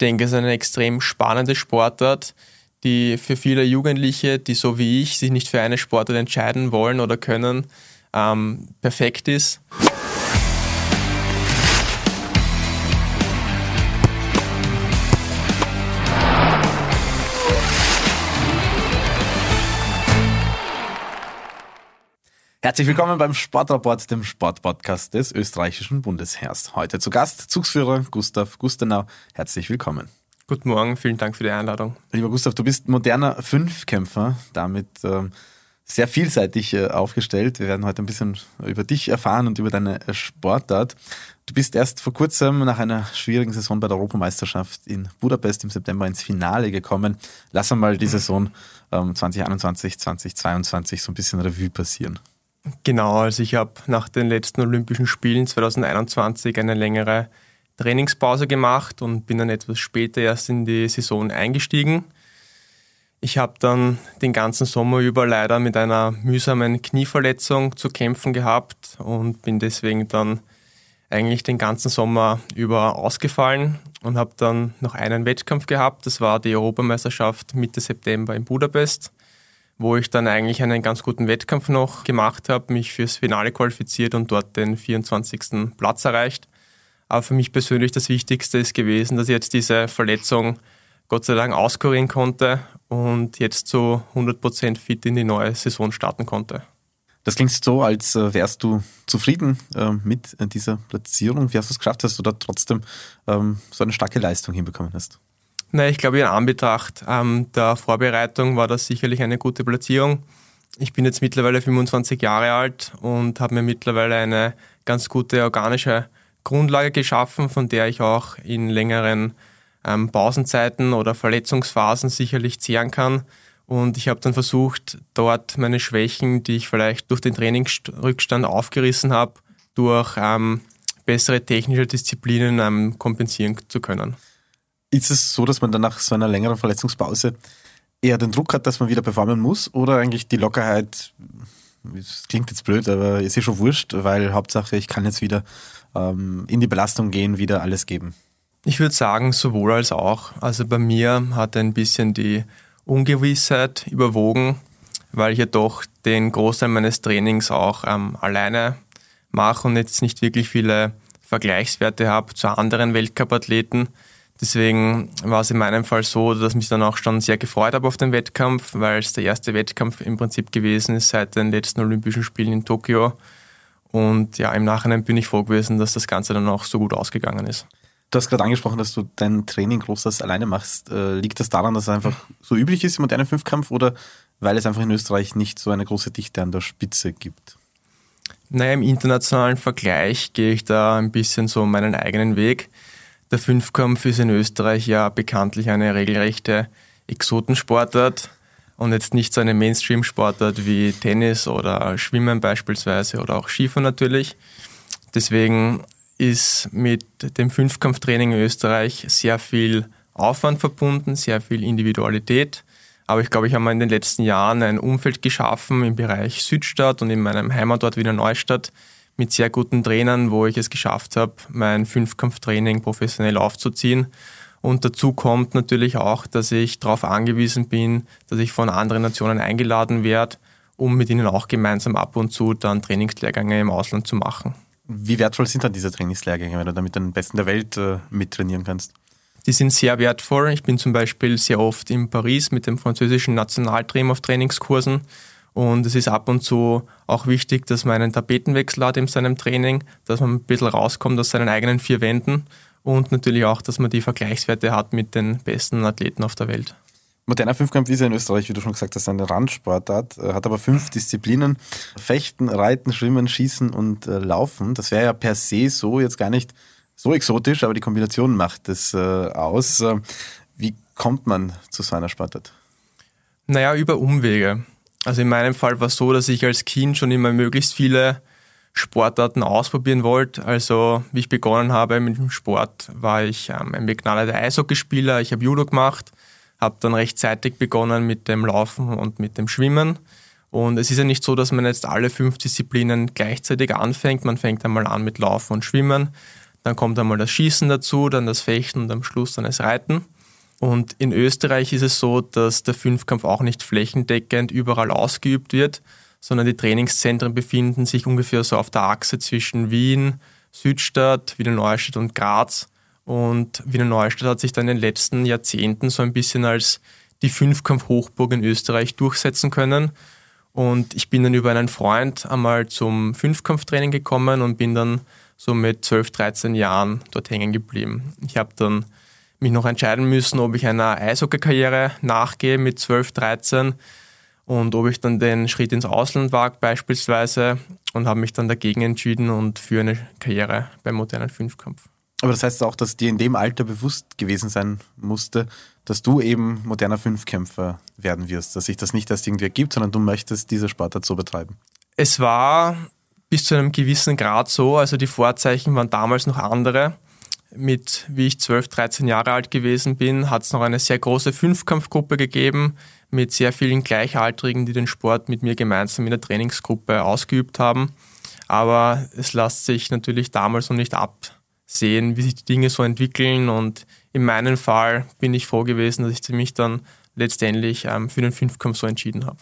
denke, es ist eine extrem spannende Sportart, die für viele Jugendliche, die so wie ich sich nicht für eine Sportart entscheiden wollen oder können, ähm, perfekt ist. Herzlich willkommen beim Sportrapport, dem Sportpodcast des österreichischen Bundesheers. Heute zu Gast Zugsführer Gustav Gustenau. Herzlich willkommen. Guten Morgen, vielen Dank für die Einladung. Lieber Gustav, du bist moderner Fünfkämpfer, damit ähm, sehr vielseitig äh, aufgestellt. Wir werden heute ein bisschen über dich erfahren und über deine Sportart. Du bist erst vor kurzem nach einer schwierigen Saison bei der Europameisterschaft in Budapest im September ins Finale gekommen. Lass einmal die Saison ähm, 2021, 2022 so ein bisschen Revue passieren. Genau, also ich habe nach den letzten Olympischen Spielen 2021 eine längere Trainingspause gemacht und bin dann etwas später erst in die Saison eingestiegen. Ich habe dann den ganzen Sommer über leider mit einer mühsamen Knieverletzung zu kämpfen gehabt und bin deswegen dann eigentlich den ganzen Sommer über ausgefallen und habe dann noch einen Wettkampf gehabt. Das war die Europameisterschaft Mitte September in Budapest wo ich dann eigentlich einen ganz guten Wettkampf noch gemacht habe, mich fürs Finale qualifiziert und dort den 24. Platz erreicht. Aber für mich persönlich das Wichtigste ist gewesen, dass ich jetzt diese Verletzung Gott sei Dank auskurieren konnte und jetzt zu 100% fit in die neue Saison starten konnte. Das klingt so, als äh, wärst du zufrieden äh, mit dieser Platzierung. Wie hast du es geschafft, dass du da trotzdem ähm, so eine starke Leistung hinbekommen hast? Na, ich glaube, in Anbetracht ähm, der Vorbereitung war das sicherlich eine gute Platzierung. Ich bin jetzt mittlerweile 25 Jahre alt und habe mir mittlerweile eine ganz gute organische Grundlage geschaffen, von der ich auch in längeren ähm, Pausenzeiten oder Verletzungsphasen sicherlich zehren kann. Und ich habe dann versucht, dort meine Schwächen, die ich vielleicht durch den Trainingsrückstand aufgerissen habe, durch ähm, bessere technische Disziplinen ähm, kompensieren zu können. Ist es so, dass man dann nach so einer längeren Verletzungspause eher den Druck hat, dass man wieder performen muss oder eigentlich die Lockerheit, das klingt jetzt blöd, aber ist eh schon wurscht, weil Hauptsache ich kann jetzt wieder ähm, in die Belastung gehen, wieder alles geben? Ich würde sagen, sowohl als auch. Also bei mir hat ein bisschen die Ungewissheit überwogen, weil ich ja doch den Großteil meines Trainings auch ähm, alleine mache und jetzt nicht wirklich viele Vergleichswerte habe zu anderen Weltcupathleten. Deswegen war es in meinem Fall so, dass mich dann auch schon sehr gefreut habe auf den Wettkampf, weil es der erste Wettkampf im Prinzip gewesen ist seit den letzten Olympischen Spielen in Tokio. Und ja, im Nachhinein bin ich froh gewesen, dass das Ganze dann auch so gut ausgegangen ist. Du hast gerade angesprochen, dass du dein Training großteils alleine machst. Äh, liegt das daran, dass es einfach so üblich ist im modernen Fünfkampf oder weil es einfach in Österreich nicht so eine große Dichte an der Spitze gibt? Naja, im internationalen Vergleich gehe ich da ein bisschen so meinen eigenen Weg. Der Fünfkampf ist in Österreich ja bekanntlich eine regelrechte Exotensportart und jetzt nicht so eine Mainstream-Sportart wie Tennis oder Schwimmen beispielsweise oder auch Skifahren natürlich. Deswegen ist mit dem Fünfkampftraining in Österreich sehr viel Aufwand verbunden, sehr viel Individualität. Aber ich glaube, ich habe in den letzten Jahren ein Umfeld geschaffen im Bereich Südstadt und in meinem Heimatort Wiener Neustadt, mit sehr guten Trainern, wo ich es geschafft habe, mein Fünfkampftraining professionell aufzuziehen. Und dazu kommt natürlich auch, dass ich darauf angewiesen bin, dass ich von anderen Nationen eingeladen werde, um mit ihnen auch gemeinsam ab und zu dann Trainingslehrgänge im Ausland zu machen. Wie wertvoll sind dann diese Trainingslehrgänge, wenn du da mit den Besten der Welt äh, mittrainieren kannst? Die sind sehr wertvoll. Ich bin zum Beispiel sehr oft in Paris mit dem französischen Nationalteam auf Trainingskursen und es ist ab und zu auch wichtig, dass man einen Tapetenwechsel hat in seinem Training, dass man ein bisschen rauskommt aus seinen eigenen vier Wänden und natürlich auch, dass man die Vergleichswerte hat mit den besten Athleten auf der Welt. Moderner Fünfkampf ist ja in Österreich, wie du schon gesagt hast, eine Randsportart, äh, hat aber fünf Disziplinen. Fechten, Reiten, Schwimmen, Schießen und äh, Laufen. Das wäre ja per se so jetzt gar nicht so exotisch, aber die Kombination macht es äh, aus. Äh, wie kommt man zu so einer Sportart? Naja, über Umwege. Also in meinem Fall war es so, dass ich als Kind schon immer möglichst viele Sportarten ausprobieren wollte. Also wie ich begonnen habe mit dem Sport, war ich ähm, ein begnadeter Eishockeyspieler. Ich habe Judo gemacht, habe dann rechtzeitig begonnen mit dem Laufen und mit dem Schwimmen. Und es ist ja nicht so, dass man jetzt alle fünf Disziplinen gleichzeitig anfängt. Man fängt einmal an mit Laufen und Schwimmen. Dann kommt einmal das Schießen dazu, dann das Fechten und am Schluss dann das Reiten. Und in Österreich ist es so, dass der Fünfkampf auch nicht flächendeckend überall ausgeübt wird, sondern die Trainingszentren befinden sich ungefähr so auf der Achse zwischen Wien, Südstadt, Wiener Neustadt und Graz. Und Wiener Neustadt hat sich dann in den letzten Jahrzehnten so ein bisschen als die Fünfkampf-Hochburg in Österreich durchsetzen können. Und ich bin dann über einen Freund einmal zum Fünfkampftraining gekommen und bin dann so mit 12, 13 Jahren dort hängen geblieben. Ich habe dann mich noch entscheiden müssen, ob ich einer Eishockey-Karriere nachgehe mit 12, 13 und ob ich dann den Schritt ins Ausland wage beispielsweise und habe mich dann dagegen entschieden und für eine Karriere beim modernen Fünfkampf. Aber das heißt auch, dass dir in dem Alter bewusst gewesen sein musste, dass du eben moderner Fünfkämpfer werden wirst, dass sich das nicht erst irgendwie ergibt, sondern du möchtest diese Sportart so betreiben. Es war bis zu einem gewissen Grad so, also die Vorzeichen waren damals noch andere mit, wie ich 12, 13 Jahre alt gewesen bin, hat es noch eine sehr große Fünfkampfgruppe gegeben mit sehr vielen Gleichaltrigen, die den Sport mit mir gemeinsam in der Trainingsgruppe ausgeübt haben. Aber es lässt sich natürlich damals noch nicht absehen, wie sich die Dinge so entwickeln. Und in meinem Fall bin ich froh gewesen, dass ich mich dann letztendlich ähm, für den Fünfkampf so entschieden habe.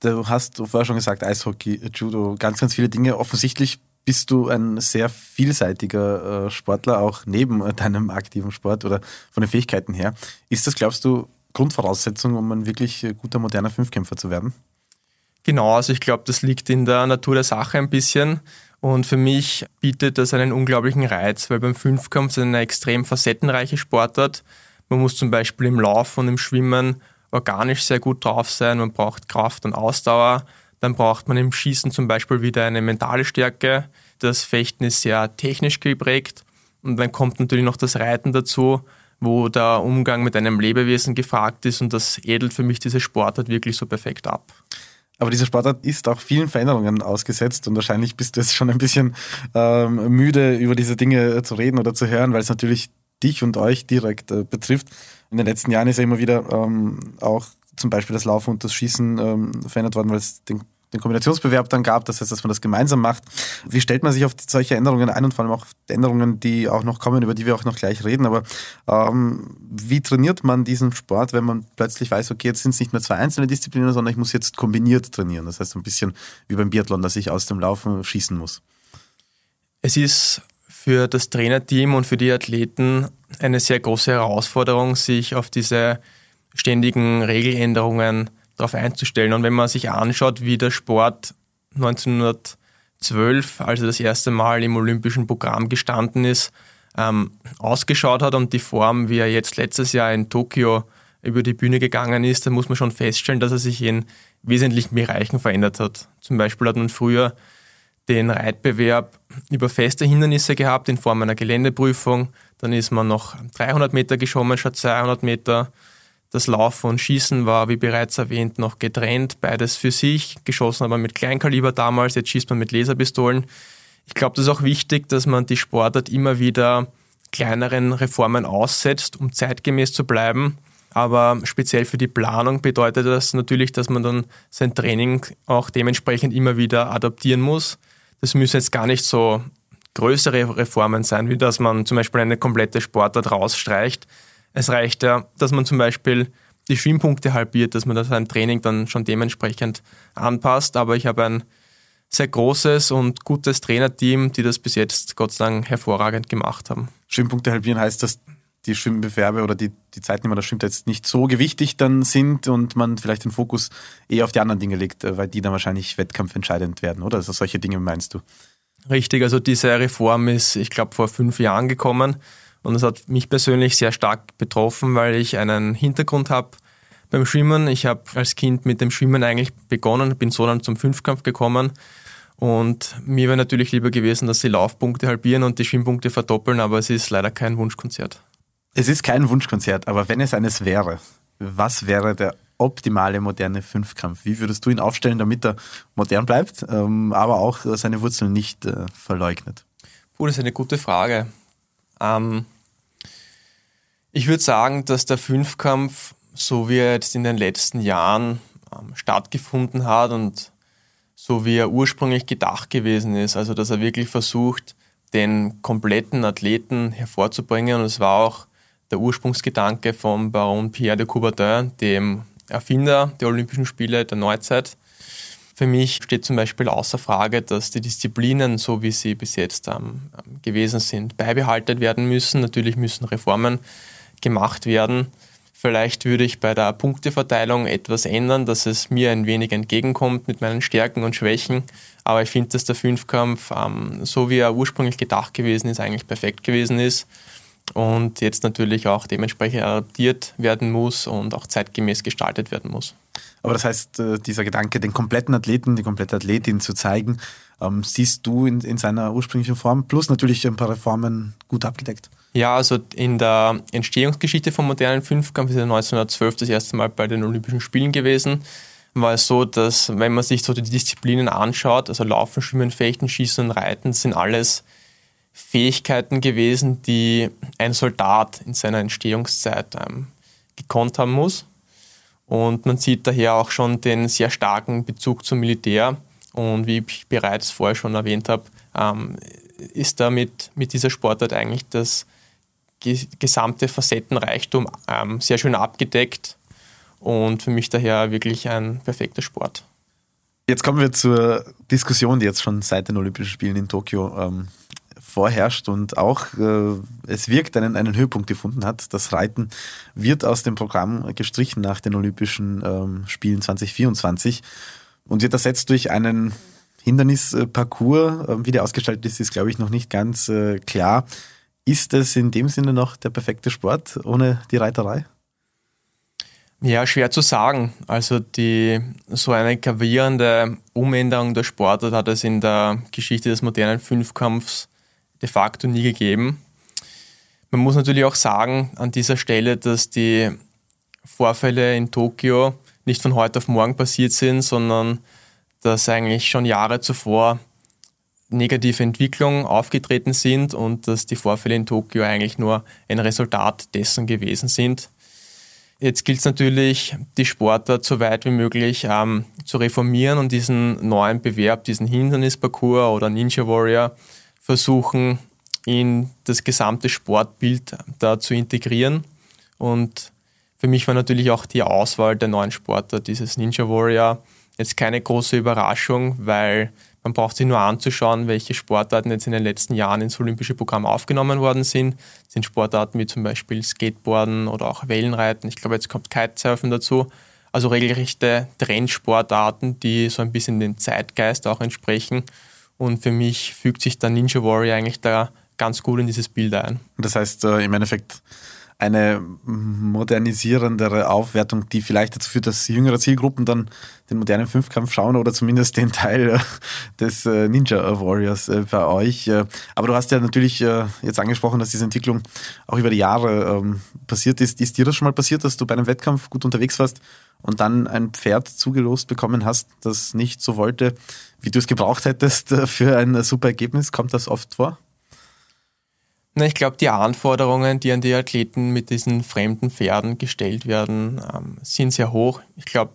Du hast vorher schon gesagt, Eishockey, Judo, ganz, ganz viele Dinge. Offensichtlich bist du ein sehr vielseitiger äh, Sportler, auch neben äh, deinem aktiven Sport oder von den Fähigkeiten her. Ist das, glaubst du, Grundvoraussetzung, um ein wirklich äh, guter, moderner Fünfkämpfer zu werden? Genau, also ich glaube, das liegt in der Natur der Sache ein bisschen. Und für mich bietet das einen unglaublichen Reiz, weil beim Fünfkampf ist eine extrem facettenreiche Sportart. Man muss zum Beispiel im Lauf und im Schwimmen organisch sehr gut drauf sein. Man braucht Kraft und Ausdauer. Dann braucht man im Schießen zum Beispiel wieder eine mentale Stärke. Das Fechten ist sehr technisch geprägt. Und dann kommt natürlich noch das Reiten dazu, wo der Umgang mit einem Lebewesen gefragt ist. Und das edelt für mich diese Sportart wirklich so perfekt ab. Aber diese Sportart ist auch vielen Veränderungen ausgesetzt und wahrscheinlich bist du jetzt schon ein bisschen ähm, müde, über diese Dinge zu reden oder zu hören, weil es natürlich dich und euch direkt äh, betrifft. In den letzten Jahren ist ja immer wieder ähm, auch zum Beispiel das Laufen und das Schießen ähm, verändert worden, weil es den, den Kombinationsbewerb dann gab, das heißt, dass man das gemeinsam macht. Wie stellt man sich auf solche Änderungen ein und vor allem auch Änderungen, die auch noch kommen, über die wir auch noch gleich reden, aber ähm, wie trainiert man diesen Sport, wenn man plötzlich weiß, okay, jetzt sind es nicht mehr zwei einzelne Disziplinen, sondern ich muss jetzt kombiniert trainieren. Das heißt, ein bisschen wie beim Biathlon, dass ich aus dem Laufen schießen muss. Es ist für das Trainerteam und für die Athleten eine sehr große Herausforderung, sich auf diese ständigen Regeländerungen darauf einzustellen. Und wenn man sich anschaut, wie der Sport 1912, als er das erste Mal im olympischen Programm gestanden ist, ähm, ausgeschaut hat und die Form, wie er jetzt letztes Jahr in Tokio über die Bühne gegangen ist, dann muss man schon feststellen, dass er sich in wesentlichen Bereichen verändert hat. Zum Beispiel hat man früher den Reitbewerb über feste Hindernisse gehabt in Form einer Geländeprüfung. Dann ist man noch 300 Meter geschwommen statt 200 Meter. Das Laufen und Schießen war, wie bereits erwähnt, noch getrennt, beides für sich, geschossen aber mit Kleinkaliber damals, jetzt schießt man mit Laserpistolen. Ich glaube, das ist auch wichtig, dass man die Sportart immer wieder kleineren Reformen aussetzt, um zeitgemäß zu bleiben. Aber speziell für die Planung bedeutet das natürlich, dass man dann sein Training auch dementsprechend immer wieder adaptieren muss. Das müssen jetzt gar nicht so größere Reformen sein, wie dass man zum Beispiel eine komplette Sportart rausstreicht, es reicht ja, dass man zum Beispiel die Schwimmpunkte halbiert, dass man das ein Training dann schon dementsprechend anpasst. Aber ich habe ein sehr großes und gutes Trainerteam, die das bis jetzt Gott sei Dank hervorragend gemacht haben. Schwimmpunkte halbieren heißt, dass die Schwimmbewerbe oder die, die Zeiten, die man da schwimmt, jetzt nicht so gewichtig dann sind und man vielleicht den Fokus eher auf die anderen Dinge legt, äh, weil die dann wahrscheinlich wettkampfentscheidend werden, oder? Also solche Dinge meinst du? Richtig, also diese Reform ist, ich glaube, vor fünf Jahren gekommen und es hat mich persönlich sehr stark betroffen, weil ich einen Hintergrund habe beim Schwimmen. Ich habe als Kind mit dem Schwimmen eigentlich begonnen, bin so dann zum Fünfkampf gekommen. Und mir wäre natürlich lieber gewesen, dass die Laufpunkte halbieren und die Schwimmpunkte verdoppeln, aber es ist leider kein Wunschkonzert. Es ist kein Wunschkonzert, aber wenn es eines wäre, was wäre der optimale moderne Fünfkampf? Wie würdest du ihn aufstellen, damit er modern bleibt, ähm, aber auch seine Wurzeln nicht äh, verleugnet? Puh, das ist eine gute Frage. Ähm, ich würde sagen, dass der Fünfkampf, so wie er jetzt in den letzten Jahren ähm, stattgefunden hat und so wie er ursprünglich gedacht gewesen ist, also dass er wirklich versucht, den kompletten Athleten hervorzubringen. Und es war auch der Ursprungsgedanke von Baron Pierre de Coubertin, dem Erfinder der Olympischen Spiele der Neuzeit. Für mich steht zum Beispiel außer Frage, dass die Disziplinen, so wie sie bis jetzt ähm, gewesen sind, beibehalten werden müssen. Natürlich müssen Reformen gemacht werden. Vielleicht würde ich bei der Punkteverteilung etwas ändern, dass es mir ein wenig entgegenkommt mit meinen Stärken und Schwächen. Aber ich finde, dass der Fünfkampf, ähm, so wie er ursprünglich gedacht gewesen ist, eigentlich perfekt gewesen ist und jetzt natürlich auch dementsprechend adaptiert werden muss und auch zeitgemäß gestaltet werden muss. Aber das heißt, äh, dieser Gedanke, den kompletten Athleten, die komplette Athletin zu zeigen, ähm, siehst du in, in seiner ursprünglichen Form, plus natürlich ein paar Reformen gut abgedeckt. Ja, also in der Entstehungsgeschichte vom modernen Fünfkampf ist er 1912 das erste Mal bei den Olympischen Spielen gewesen. War es so, dass wenn man sich so die Disziplinen anschaut, also Laufen, Schwimmen, Fechten, Schießen und Reiten, sind alles Fähigkeiten gewesen, die ein Soldat in seiner Entstehungszeit ähm, gekonnt haben muss. Und man sieht daher auch schon den sehr starken Bezug zum Militär. Und wie ich bereits vorher schon erwähnt habe, ähm, ist damit mit dieser Sportart eigentlich das gesamte Facettenreichtum ähm, sehr schön abgedeckt und für mich daher wirklich ein perfekter Sport. Jetzt kommen wir zur Diskussion, die jetzt schon seit den Olympischen Spielen in Tokio ähm, vorherrscht und auch äh, es wirkt einen, einen Höhepunkt gefunden hat. Das Reiten wird aus dem Programm gestrichen nach den Olympischen ähm, Spielen 2024 und wird ersetzt durch einen Hindernisparcours. Äh, wie der ausgestaltet ist, ist, glaube ich, noch nicht ganz äh, klar. Ist es in dem Sinne noch der perfekte Sport ohne die Reiterei? Ja, schwer zu sagen. Also die, so eine gravierende Umänderung der Sportart hat es in der Geschichte des modernen Fünfkampfs de facto nie gegeben. Man muss natürlich auch sagen an dieser Stelle, dass die Vorfälle in Tokio nicht von heute auf morgen passiert sind, sondern dass eigentlich schon Jahre zuvor negative Entwicklungen aufgetreten sind und dass die Vorfälle in Tokio eigentlich nur ein Resultat dessen gewesen sind. Jetzt gilt es natürlich, die Sportart so weit wie möglich ähm, zu reformieren und diesen neuen Bewerb, diesen Hindernisparcours oder Ninja Warrior versuchen, in das gesamte Sportbild da zu integrieren. Und für mich war natürlich auch die Auswahl der neuen Sportler, dieses Ninja Warrior, jetzt keine große Überraschung, weil man braucht sich nur anzuschauen, welche Sportarten jetzt in den letzten Jahren ins olympische Programm aufgenommen worden sind. Das sind Sportarten wie zum Beispiel Skateboarden oder auch Wellenreiten. Ich glaube, jetzt kommt Kitesurfen dazu. Also regelrechte Trendsportarten, die so ein bisschen den Zeitgeist auch entsprechen. Und für mich fügt sich der Ninja Warrior eigentlich da ganz gut in dieses Bild ein. Das heißt, äh, im Endeffekt eine modernisierendere Aufwertung, die vielleicht dazu führt, dass jüngere Zielgruppen dann den modernen Fünfkampf schauen oder zumindest den Teil äh, des äh, Ninja Warriors bei euch. Aber du hast ja natürlich jetzt angesprochen, dass diese Entwicklung auch über die Jahre ähm, passiert ist. Ist dir das schon mal passiert, dass du bei einem Wettkampf gut unterwegs warst und dann ein Pferd zugelost bekommen hast, das nicht so wollte, wie du es gebraucht hättest äh, für ein super Ergebnis? Kommt das oft vor? Na, ich glaube, die Anforderungen, die an die Athleten mit diesen fremden Pferden gestellt werden, ähm, sind sehr hoch. Ich glaube,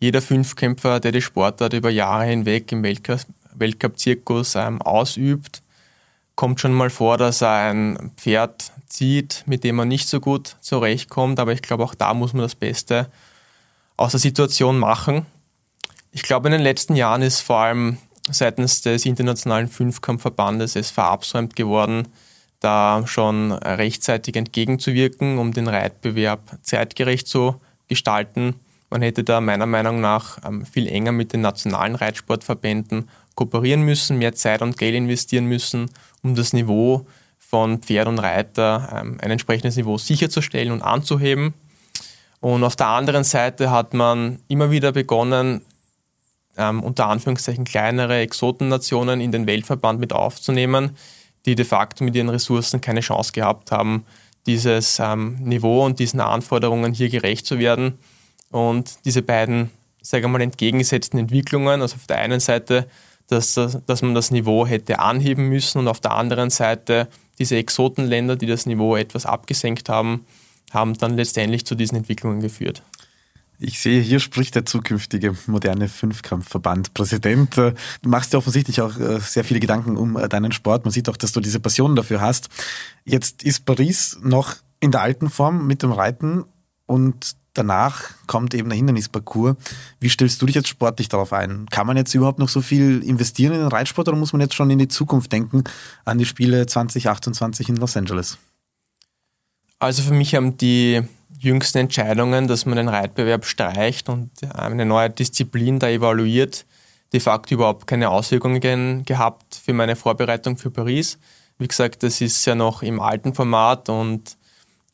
jeder Fünfkämpfer, der die Sportart über Jahre hinweg im Weltcup-Zirkus ähm, ausübt, kommt schon mal vor, dass er ein Pferd zieht, mit dem er nicht so gut zurechtkommt. Aber ich glaube, auch da muss man das Beste aus der Situation machen. Ich glaube, in den letzten Jahren ist vor allem seitens des Internationalen Fünfkampfverbandes es verabsäumt geworden, da schon rechtzeitig entgegenzuwirken, um den Reitbewerb zeitgerecht zu gestalten. Man hätte da meiner Meinung nach ähm, viel enger mit den nationalen Reitsportverbänden kooperieren müssen, mehr Zeit und Geld investieren müssen, um das Niveau von Pferd und Reiter, ähm, ein entsprechendes Niveau sicherzustellen und anzuheben. Und auf der anderen Seite hat man immer wieder begonnen, ähm, unter Anführungszeichen kleinere Exotennationen in den Weltverband mit aufzunehmen, die de facto mit ihren Ressourcen keine Chance gehabt haben, dieses ähm, Niveau und diesen Anforderungen hier gerecht zu werden. Und diese beiden, sage ich mal, entgegengesetzten Entwicklungen, also auf der einen Seite, dass, dass man das Niveau hätte anheben müssen und auf der anderen Seite diese Exotenländer, die das Niveau etwas abgesenkt haben, haben dann letztendlich zu diesen Entwicklungen geführt. Ich sehe, hier spricht der zukünftige moderne Fünfkampfverband. Präsident, du machst dir offensichtlich auch äh, sehr viele Gedanken um äh, deinen Sport. Man sieht auch, dass du diese Passion dafür hast. Jetzt ist Paris noch in der alten Form mit dem Reiten und danach kommt eben der Hindernisparcours. Wie stellst du dich jetzt sportlich darauf ein? Kann man jetzt überhaupt noch so viel investieren in den Reitsport oder muss man jetzt schon in die Zukunft denken, an die Spiele 2028 in Los Angeles? Also für mich haben die jüngsten Entscheidungen, dass man den Reitbewerb streicht und eine neue Disziplin da evaluiert, de facto überhaupt keine Auswirkungen gehabt für meine Vorbereitung für Paris. Wie gesagt, das ist ja noch im alten Format und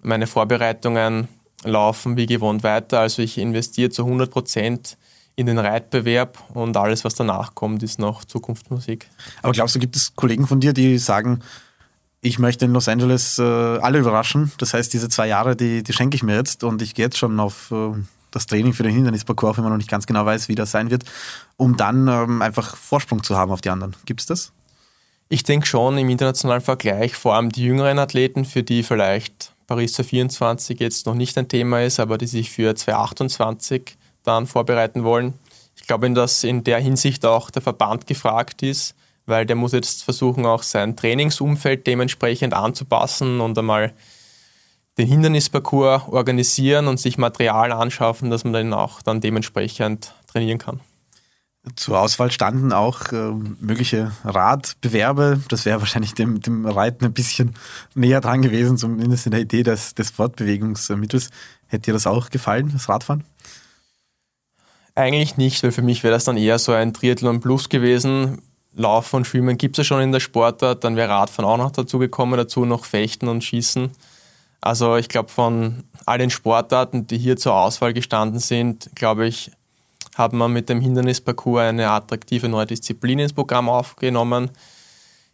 meine Vorbereitungen laufen wie gewohnt weiter. Also ich investiere zu 100 Prozent in den Reitbewerb und alles, was danach kommt, ist noch Zukunftsmusik. Aber glaubst du, gibt es Kollegen von dir, die sagen, ich möchte in Los Angeles äh, alle überraschen. Das heißt, diese zwei Jahre, die, die schenke ich mir jetzt und ich gehe jetzt schon auf äh, das Training für den Hindernisparcours, wenn man noch nicht ganz genau weiß, wie das sein wird, um dann ähm, einfach Vorsprung zu haben auf die anderen. Gibt es das? Ich denke schon im internationalen Vergleich, vor allem die jüngeren Athleten, für die vielleicht Paris 2024 jetzt noch nicht ein Thema ist, aber die sich für 2028 dann vorbereiten wollen. Ich glaube, dass in der Hinsicht auch der Verband gefragt ist, weil der muss jetzt versuchen, auch sein Trainingsumfeld dementsprechend anzupassen und einmal den Hindernisparcours organisieren und sich Material anschaffen, dass man dann auch dann dementsprechend trainieren kann. Zur Auswahl standen auch äh, mögliche Radbewerbe. Das wäre wahrscheinlich dem, dem Reiten ein bisschen näher dran gewesen, zumindest in der Idee des, des Fortbewegungsmittels. Hätte dir das auch gefallen, das Radfahren? Eigentlich nicht, weil für mich wäre das dann eher so ein Triathlon Plus gewesen, Laufen und Schwimmen gibt es ja schon in der Sportart, dann wäre Radfahren auch noch dazu gekommen, dazu noch Fechten und Schießen. Also ich glaube, von all den Sportarten, die hier zur Auswahl gestanden sind, glaube ich, hat man mit dem Hindernisparcours eine attraktive neue Disziplin ins Programm aufgenommen.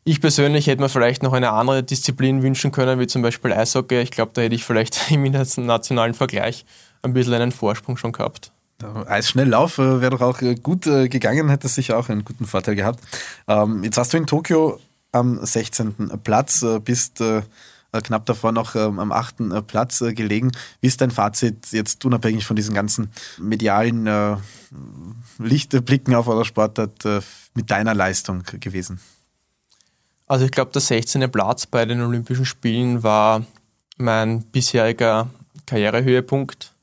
Ich persönlich hätte mir vielleicht noch eine andere Disziplin wünschen können, wie zum Beispiel Eishockey. Ich glaube, da hätte ich vielleicht im internationalen Vergleich ein bisschen einen Vorsprung schon gehabt. Eisschnelllauf äh, wäre doch auch äh, gut äh, gegangen, hätte sicher auch einen guten Vorteil gehabt. Ähm, jetzt hast du in Tokio am 16. Platz, bist knapp davor noch ähm, am 8. Platz gelegen. Wie ist dein Fazit jetzt unabhängig von diesen ganzen medialen Lichtblicken auf eurer Sportart mit deiner Leistung gewesen? Also ich glaube, der 16. Platz bei den Olympischen Spielen war mein bisheriger Karrierehöhepunkt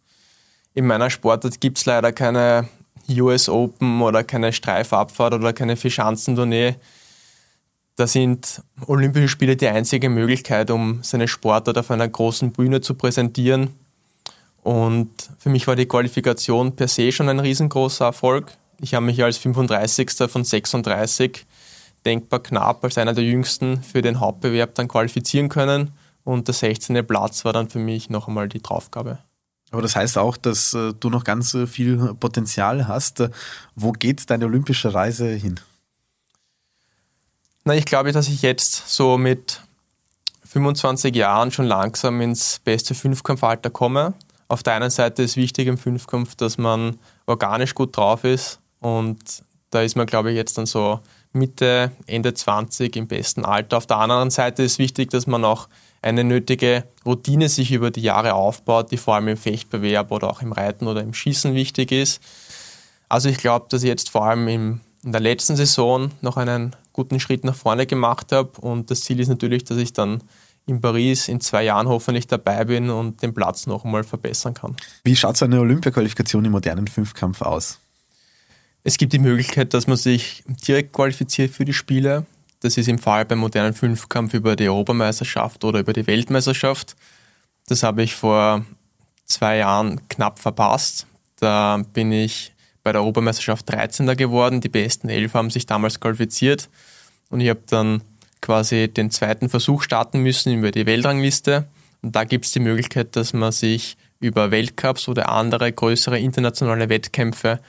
in meiner Sportart gibt es leider keine US Open oder keine Streifabfahrt oder keine Vierschanzentournee. Da sind Olympische Spiele die einzige Möglichkeit, um seine Sportart auf einer großen Bühne zu präsentieren. Und für mich war die Qualifikation per se schon ein riesengroßer Erfolg. Ich habe mich als 35. von 36 denkbar knapp als einer der jüngsten für den Hauptbewerb dann qualifizieren können. Und der 16. Platz war dann für mich noch einmal die Draufgabe. Aber das heißt auch, dass äh, du noch ganz äh, viel Potenzial hast. Wo geht deine olympische Reise hin? Na, ich glaube, dass ich jetzt so mit 25 Jahren schon langsam ins beste Fünfkampfalter komme. Auf der einen Seite ist wichtig im Fünfkampf, dass man organisch gut drauf ist und da ist man, glaube ich, jetzt dann so Mitte, Ende 20 im besten Alter. Auf der anderen Seite ist wichtig, dass man auch eine nötige Routine sich über die Jahre aufbaut, die vor allem im Fechtbewerb oder auch im Reiten oder im Schießen wichtig ist. Also ich glaube, dass ich jetzt vor allem im, in der letzten Saison noch einen guten Schritt nach vorne gemacht habe und das Ziel ist natürlich, dass ich dann in Paris in zwei Jahren hoffentlich dabei bin und den Platz noch einmal verbessern kann. Wie schaut so eine Olympiaqualifikation im modernen Fünfkampf aus? Es gibt die Möglichkeit, dass man sich direkt qualifiziert für die Spiele. Das ist im Fall beim modernen Fünfkampf über die Europameisterschaft oder über die Weltmeisterschaft. Das habe ich vor zwei Jahren knapp verpasst. Da bin ich bei der Europameisterschaft 13. geworden. Die besten elf haben sich damals qualifiziert. Und ich habe dann quasi den zweiten Versuch starten müssen über die Weltrangliste. Und da gibt es die Möglichkeit, dass man sich über Weltcups oder andere größere internationale Wettkämpfe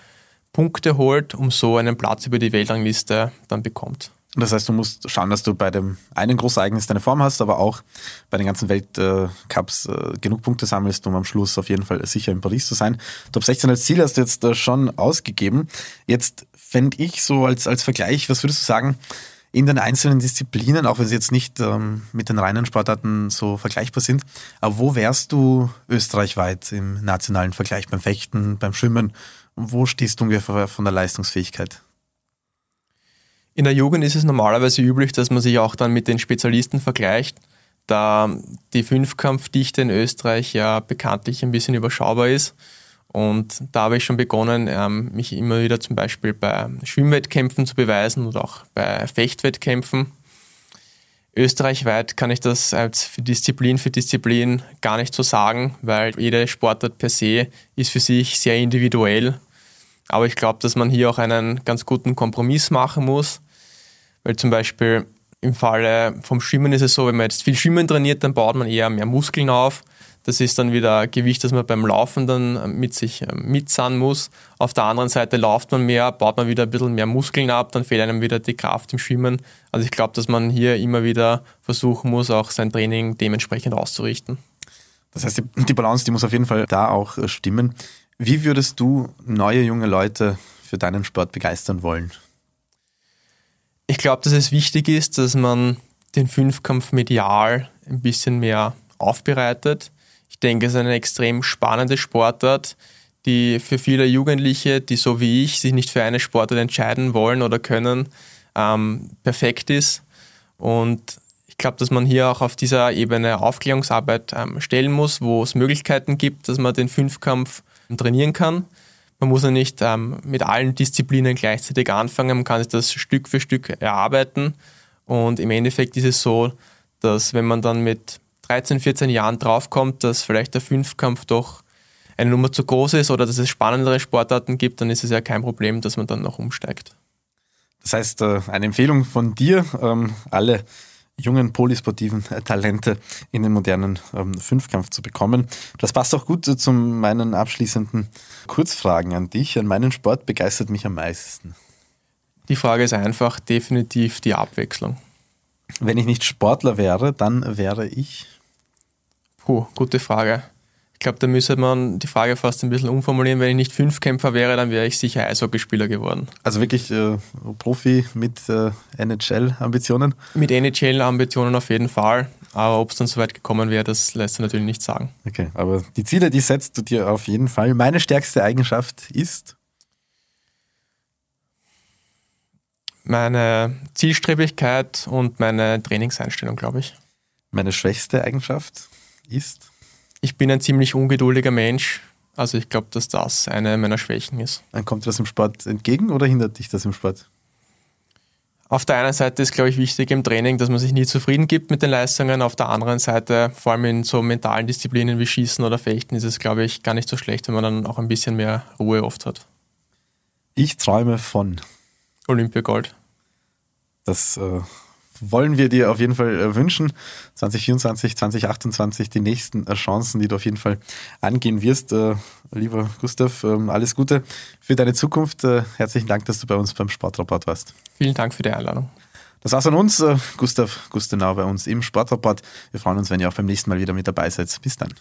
Punkte holt, um so einen Platz über die Weltrangliste dann bekommt. Das heißt, du musst schauen, dass du bei dem einen Großereignis deine Form hast, aber auch bei den ganzen Weltcups äh, genug Punkte sammelst, um am Schluss auf jeden Fall sicher in Paris zu sein. Top 16 als Ziel hast du jetzt äh, schon ausgegeben. Jetzt fände ich so als, als Vergleich, was würdest du sagen, in den einzelnen Disziplinen, auch wenn sie jetzt nicht ähm, mit den reinen Sportarten so vergleichbar sind. Aber wo wärst du österreichweit im nationalen Vergleich beim Fechten, beim Schwimmen? Wo stehst du ungefähr von der Leistungsfähigkeit? In der Jugend ist es normalerweise üblich, dass man sich auch dann mit den Spezialisten vergleicht, da die Fünfkampfdichte in Österreich ja bekanntlich ein bisschen überschaubar ist. Und da habe ich schon begonnen, ähm, mich immer wieder zum Beispiel bei Schwimmwettkämpfen zu beweisen oder auch bei Fechtwettkämpfen. Österreichweit kann ich das als für Disziplin für Disziplin gar nicht so sagen, weil jede Sportart per se ist für sich sehr individuell. Aber ich glaube, dass man hier auch einen ganz guten Kompromiss machen muss, weil zum Beispiel im Falle vom Schwimmen ist es so, wenn man jetzt viel Schwimmen trainiert, dann baut man eher mehr Muskeln auf das ist dann wieder Gewicht, das man beim Laufen dann äh, mit sich äh, mitzahlen muss. Auf der anderen Seite läuft man mehr, baut man wieder ein bisschen mehr Muskeln ab, dann fehlt einem wieder die Kraft im Schwimmen. Also ich glaube, dass man hier immer wieder versuchen muss, auch sein Training dementsprechend auszurichten. Das heißt, die Balance, die muss auf jeden Fall da auch äh, stimmen. Wie würdest du neue junge Leute für deinen Sport begeistern wollen? Ich glaube, dass es wichtig ist, dass man den Fünfkampf medial ein bisschen mehr aufbereitet denke, es ist eine extrem spannende Sportart, die für viele Jugendliche, die so wie ich sich nicht für eine Sportart entscheiden wollen oder können, ähm, perfekt ist. Und ich glaube, dass man hier auch auf dieser Ebene Aufklärungsarbeit ähm, stellen muss, wo es Möglichkeiten gibt, dass man den Fünfkampf trainieren kann. Man muss ja nicht ähm, mit allen Disziplinen gleichzeitig anfangen, man kann sich das Stück für Stück erarbeiten. Und im Endeffekt ist es so, dass wenn man dann mit 13, 14 Jahren draufkommt, dass vielleicht der Fünfkampf doch eine Nummer zu groß ist oder dass es spannendere Sportarten gibt, dann ist es ja kein Problem, dass man dann noch umsteigt. Das heißt, äh, eine Empfehlung von dir, ähm, alle jungen polysportiven Talente in den modernen ähm, Fünfkampf zu bekommen. Das passt auch gut zu meinen abschließenden Kurzfragen an dich. An meinen Sport begeistert mich am meisten. Die Frage ist einfach definitiv die Abwechslung. Wenn ich nicht Sportler wäre, dann wäre ich. Puh, gute Frage. Ich glaube, da müsste man die Frage fast ein bisschen umformulieren. Wenn ich nicht Fünfkämpfer wäre, dann wäre ich sicher Eishockeyspieler geworden. Also wirklich äh, Profi mit äh, NHL-Ambitionen? Mit NHL-Ambitionen auf jeden Fall. Aber ob es dann so weit gekommen wäre, das lässt sich natürlich nicht sagen. Okay, aber die Ziele, die setzt du dir auf jeden Fall. Meine stärkste Eigenschaft ist? meine Zielstrebigkeit und meine Trainingseinstellung, glaube ich. Meine schwächste Eigenschaft ist? Ich bin ein ziemlich ungeduldiger Mensch. Also ich glaube, dass das eine meiner Schwächen ist. Dann kommt das im Sport entgegen oder hindert dich das im Sport? Auf der einen Seite ist, glaube ich, wichtig im Training, dass man sich nie zufrieden gibt mit den Leistungen. Auf der anderen Seite, vor allem in so mentalen Disziplinen wie Schießen oder Fechten, ist es, glaube ich, gar nicht so schlecht, wenn man dann auch ein bisschen mehr Ruhe oft hat. Ich träume von Olympiagold. Das äh, wollen wir dir auf jeden Fall äh, wünschen. 2024, 2028 die nächsten äh, Chancen, die du auf jeden Fall angehen wirst. Äh, lieber Gustav, ähm, alles Gute für deine Zukunft. Herzlichen Dank, dass du bei uns beim Sportrapport warst. Vielen Dank für die Einladung. Das war's an uns. Gustav Gustenau bei uns im Sportrapport. Wir freuen uns, wenn ihr auch beim nächsten Mal wieder mit dabei seid. Bis dann.